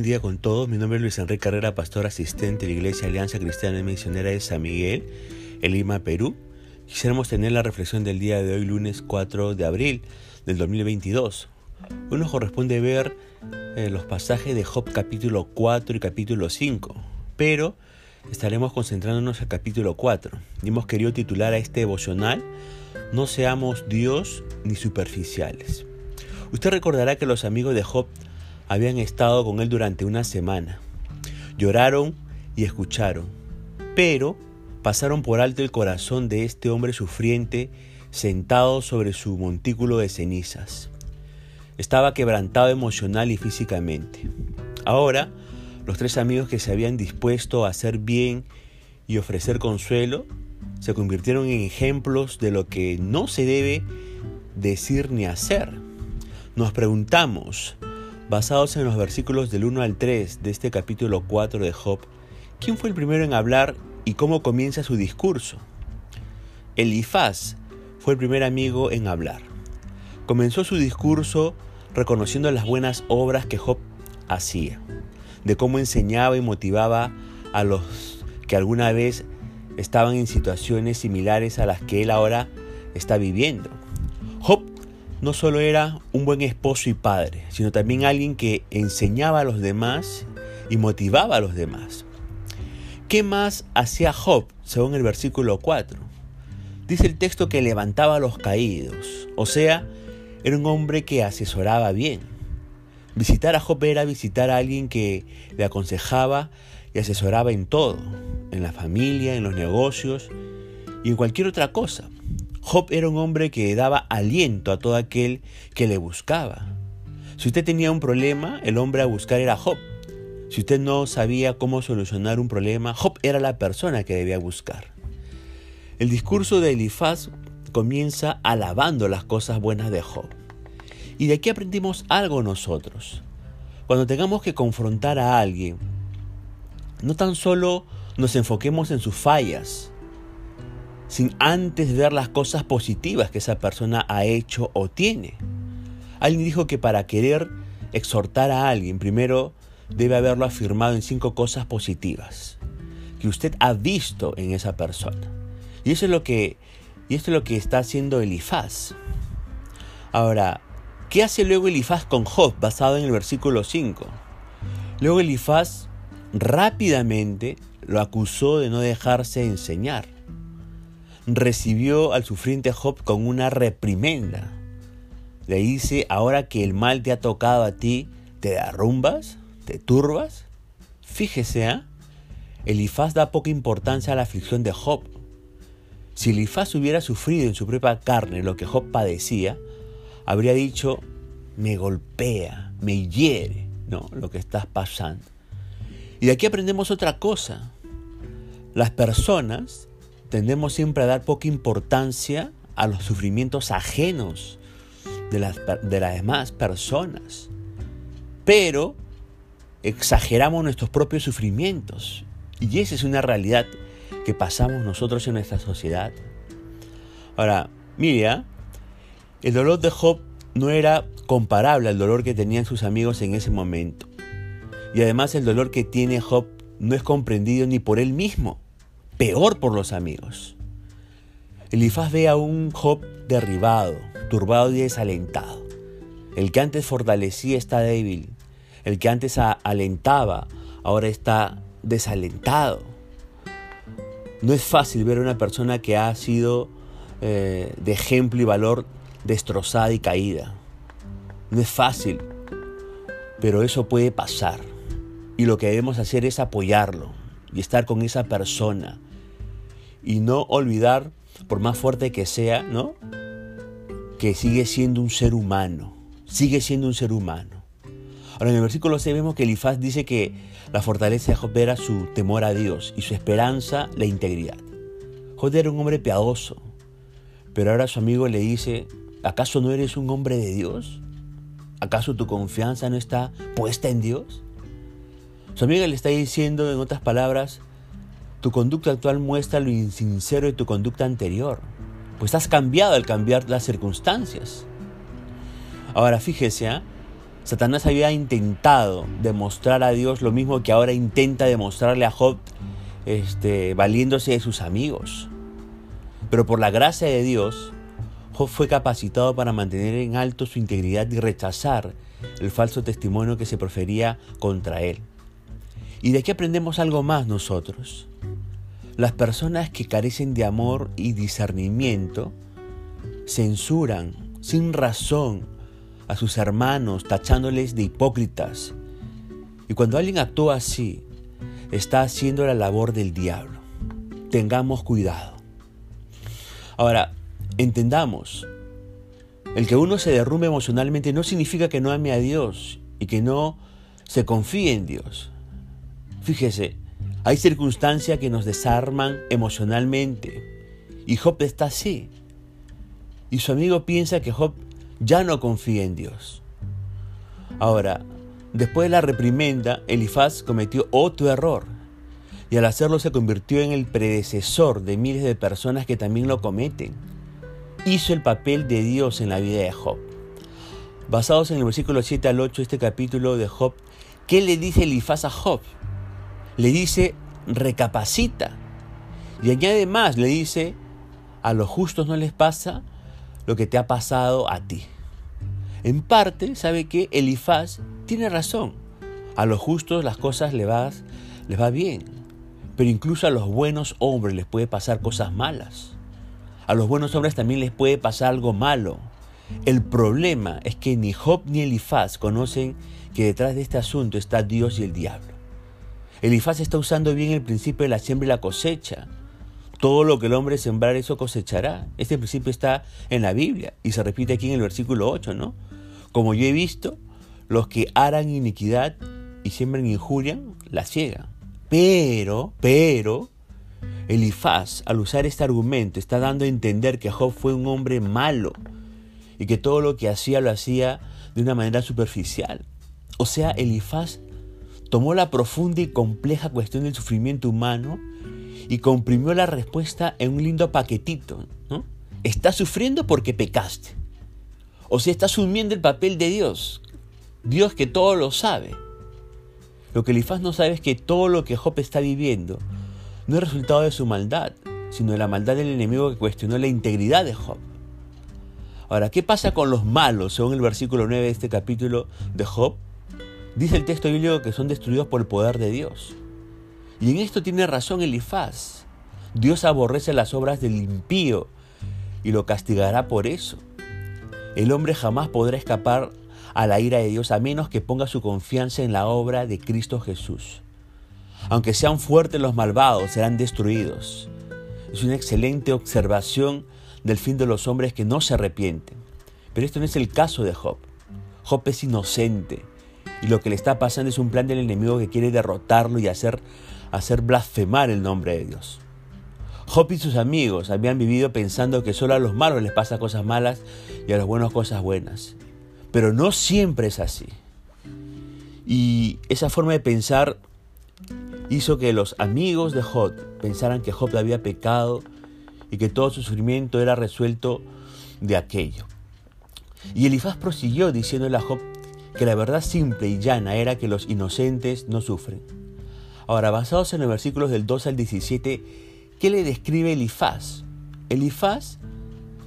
buen día con todos. Mi nombre es Luis Enrique Carrera, pastor asistente de la Iglesia Alianza Cristiana y Misionera de San Miguel, en Lima, Perú. Quisiéramos tener la reflexión del día de hoy, lunes 4 de abril del 2022. Hoy nos corresponde ver eh, los pasajes de Job capítulo 4 y capítulo 5, pero estaremos concentrándonos en el capítulo 4 y hemos querido titular a este devocional No seamos Dios ni superficiales. Usted recordará que los amigos de Job habían estado con él durante una semana. Lloraron y escucharon, pero pasaron por alto el corazón de este hombre sufriente sentado sobre su montículo de cenizas. Estaba quebrantado emocional y físicamente. Ahora, los tres amigos que se habían dispuesto a hacer bien y ofrecer consuelo se convirtieron en ejemplos de lo que no se debe decir ni hacer. Nos preguntamos, basados en los versículos del 1 al 3 de este capítulo 4 de Job, ¿quién fue el primero en hablar y cómo comienza su discurso? Elifaz fue el primer amigo en hablar. Comenzó su discurso reconociendo las buenas obras que Job hacía, de cómo enseñaba y motivaba a los que alguna vez estaban en situaciones similares a las que él ahora está viviendo. Job no solo era un buen esposo y padre, sino también alguien que enseñaba a los demás y motivaba a los demás. ¿Qué más hacía Job según el versículo 4? Dice el texto que levantaba a los caídos, o sea, era un hombre que asesoraba bien. Visitar a Job era visitar a alguien que le aconsejaba y asesoraba en todo, en la familia, en los negocios y en cualquier otra cosa. Job era un hombre que daba aliento a todo aquel que le buscaba. Si usted tenía un problema, el hombre a buscar era Job. Si usted no sabía cómo solucionar un problema, Job era la persona que debía buscar. El discurso de Elifaz comienza alabando las cosas buenas de Job. Y de aquí aprendimos algo nosotros. Cuando tengamos que confrontar a alguien, no tan solo nos enfoquemos en sus fallas, sin antes ver las cosas positivas que esa persona ha hecho o tiene. Alguien dijo que para querer exhortar a alguien, primero debe haberlo afirmado en cinco cosas positivas que usted ha visto en esa persona. Y eso es lo que, y esto es lo que está haciendo Elifaz. Ahora, ¿qué hace luego Elifaz con Job basado en el versículo 5? Luego Elifaz rápidamente lo acusó de no dejarse enseñar recibió al sufriente Job con una reprimenda. Le dice, ahora que el mal te ha tocado a ti, ¿te derrumbas? ¿Te turbas? Fíjese, ¿eh? Elifaz da poca importancia a la aflicción de Job. Si Elifaz hubiera sufrido en su propia carne lo que Job padecía, habría dicho, me golpea, me hiere, ¿no? Lo que estás pasando. Y de aquí aprendemos otra cosa. Las personas tendemos siempre a dar poca importancia a los sufrimientos ajenos de las, de las demás personas. Pero exageramos nuestros propios sufrimientos. Y esa es una realidad que pasamos nosotros en nuestra sociedad. Ahora, mira, el dolor de Job no era comparable al dolor que tenían sus amigos en ese momento. Y además el dolor que tiene Job no es comprendido ni por él mismo peor por los amigos. Elifaz ve a un Job derribado, turbado y desalentado. El que antes fortalecía está débil. El que antes alentaba ahora está desalentado. No es fácil ver a una persona que ha sido eh, de ejemplo y valor destrozada y caída. No es fácil, pero eso puede pasar. Y lo que debemos hacer es apoyarlo y estar con esa persona y no olvidar, por más fuerte que sea, ¿no? Que sigue siendo un ser humano, sigue siendo un ser humano. Ahora en el versículo 6 vemos que Elifaz dice que la fortaleza de Job era su temor a Dios y su esperanza la integridad. Job era un hombre piadoso, pero ahora su amigo le dice, ¿acaso no eres un hombre de Dios? ¿Acaso tu confianza no está puesta en Dios? Su amiga le está diciendo, en otras palabras, tu conducta actual muestra lo insincero de tu conducta anterior, pues has cambiado al cambiar las circunstancias. Ahora fíjese, ¿ah? Satanás había intentado demostrar a Dios lo mismo que ahora intenta demostrarle a Job, este, valiéndose de sus amigos. Pero por la gracia de Dios, Job fue capacitado para mantener en alto su integridad y rechazar el falso testimonio que se profería contra él. ¿Y de aquí aprendemos algo más nosotros? Las personas que carecen de amor y discernimiento censuran sin razón a sus hermanos, tachándoles de hipócritas. Y cuando alguien actúa así, está haciendo la labor del diablo. Tengamos cuidado. Ahora, entendamos, el que uno se derrumbe emocionalmente no significa que no ame a Dios y que no se confíe en Dios. Fíjese, hay circunstancias que nos desarman emocionalmente y Job está así. Y su amigo piensa que Job ya no confía en Dios. Ahora, después de la reprimenda, Elifaz cometió otro error y al hacerlo se convirtió en el predecesor de miles de personas que también lo cometen hizo el papel de Dios en la vida de Job. Basados en el versículo 7 al 8 este capítulo de Job, ¿qué le dice Elifaz a Job? Le dice, recapacita. Y añade más, le dice, a los justos no les pasa lo que te ha pasado a ti. En parte, sabe que Elifaz tiene razón. A los justos las cosas les va, va bien. Pero incluso a los buenos hombres les puede pasar cosas malas. A los buenos hombres también les puede pasar algo malo. El problema es que ni Job ni Elifaz conocen que detrás de este asunto está Dios y el diablo. Elifaz está usando bien el principio de la siembra y la cosecha. Todo lo que el hombre sembrar, eso cosechará. Este principio está en la Biblia y se repite aquí en el versículo 8, ¿no? Como yo he visto, los que harán iniquidad y siembran injuria, la ciegan. Pero, pero, Elifaz, al usar este argumento, está dando a entender que Job fue un hombre malo y que todo lo que hacía lo hacía de una manera superficial. O sea, Elifaz tomó la profunda y compleja cuestión del sufrimiento humano y comprimió la respuesta en un lindo paquetito. ¿no? Estás sufriendo porque pecaste. O sea, está asumiendo el papel de Dios. Dios que todo lo sabe. Lo que Elifaz no sabe es que todo lo que Job está viviendo no es resultado de su maldad, sino de la maldad del enemigo que cuestionó la integridad de Job. Ahora, ¿qué pasa con los malos según el versículo 9 de este capítulo de Job? Dice el texto bíblico que son destruidos por el poder de Dios. Y en esto tiene razón Elifaz. Dios aborrece las obras del impío y lo castigará por eso. El hombre jamás podrá escapar a la ira de Dios a menos que ponga su confianza en la obra de Cristo Jesús. Aunque sean fuertes los malvados, serán destruidos. Es una excelente observación del fin de los hombres que no se arrepienten. Pero esto no es el caso de Job. Job es inocente y lo que le está pasando es un plan del enemigo que quiere derrotarlo y hacer, hacer blasfemar el nombre de Dios. Job y sus amigos habían vivido pensando que solo a los malos les pasa cosas malas y a los buenos cosas buenas. Pero no siempre es así. Y esa forma de pensar hizo que los amigos de Job pensaran que Job había pecado y que todo su sufrimiento era resuelto de aquello. Y Elifaz prosiguió diciéndole a Job que la verdad simple y llana era que los inocentes no sufren. Ahora, basados en los versículos del 2 al 17, ¿qué le describe Elifaz? Elifaz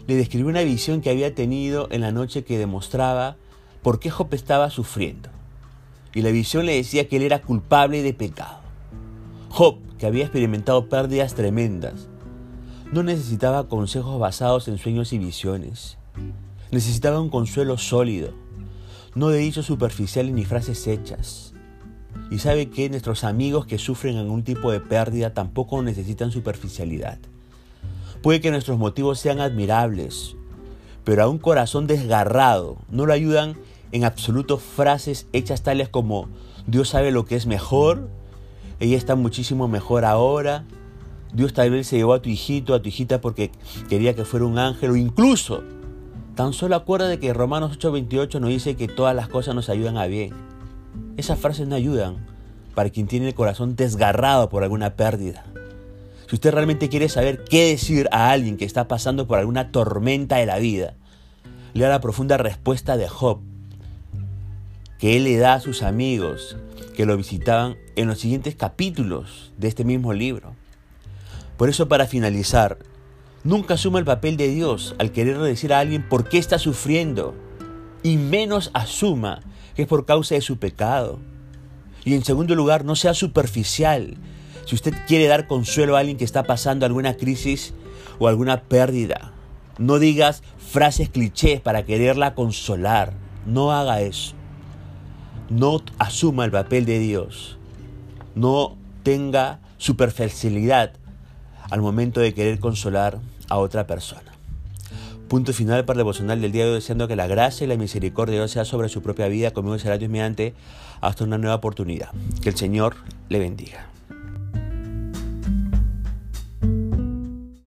le describió una visión que había tenido en la noche que demostraba por qué Job estaba sufriendo. Y la visión le decía que él era culpable de pecado. Job, que había experimentado pérdidas tremendas, no necesitaba consejos basados en sueños y visiones. Necesitaba un consuelo sólido, no de dichos superficiales ni frases hechas. Y sabe que nuestros amigos que sufren algún tipo de pérdida tampoco necesitan superficialidad. Puede que nuestros motivos sean admirables, pero a un corazón desgarrado no lo ayudan en absoluto frases hechas tales como Dios sabe lo que es mejor ella está muchísimo mejor ahora. Dios tal vez se llevó a tu hijito, a tu hijita porque quería que fuera un ángel o incluso tan solo acuerda de que Romanos 8:28 nos dice que todas las cosas nos ayudan a bien. Esas frases no ayudan para quien tiene el corazón desgarrado por alguna pérdida. Si usted realmente quiere saber qué decir a alguien que está pasando por alguna tormenta de la vida, lea la profunda respuesta de Job. que Él le da a sus amigos que lo visitaban en los siguientes capítulos de este mismo libro. Por eso para finalizar, nunca asuma el papel de Dios al querer decir a alguien por qué está sufriendo y menos asuma que es por causa de su pecado. Y en segundo lugar, no sea superficial. Si usted quiere dar consuelo a alguien que está pasando alguna crisis o alguna pérdida, no digas frases clichés para quererla consolar. No haga eso. No asuma el papel de Dios. No tenga superficialidad al momento de querer consolar a otra persona. Punto final para el devocional del día de hoy, deseando que la gracia y la misericordia de Dios sea sobre su propia vida, conmigo será Dios mediante, hasta una nueva oportunidad. Que el Señor le bendiga.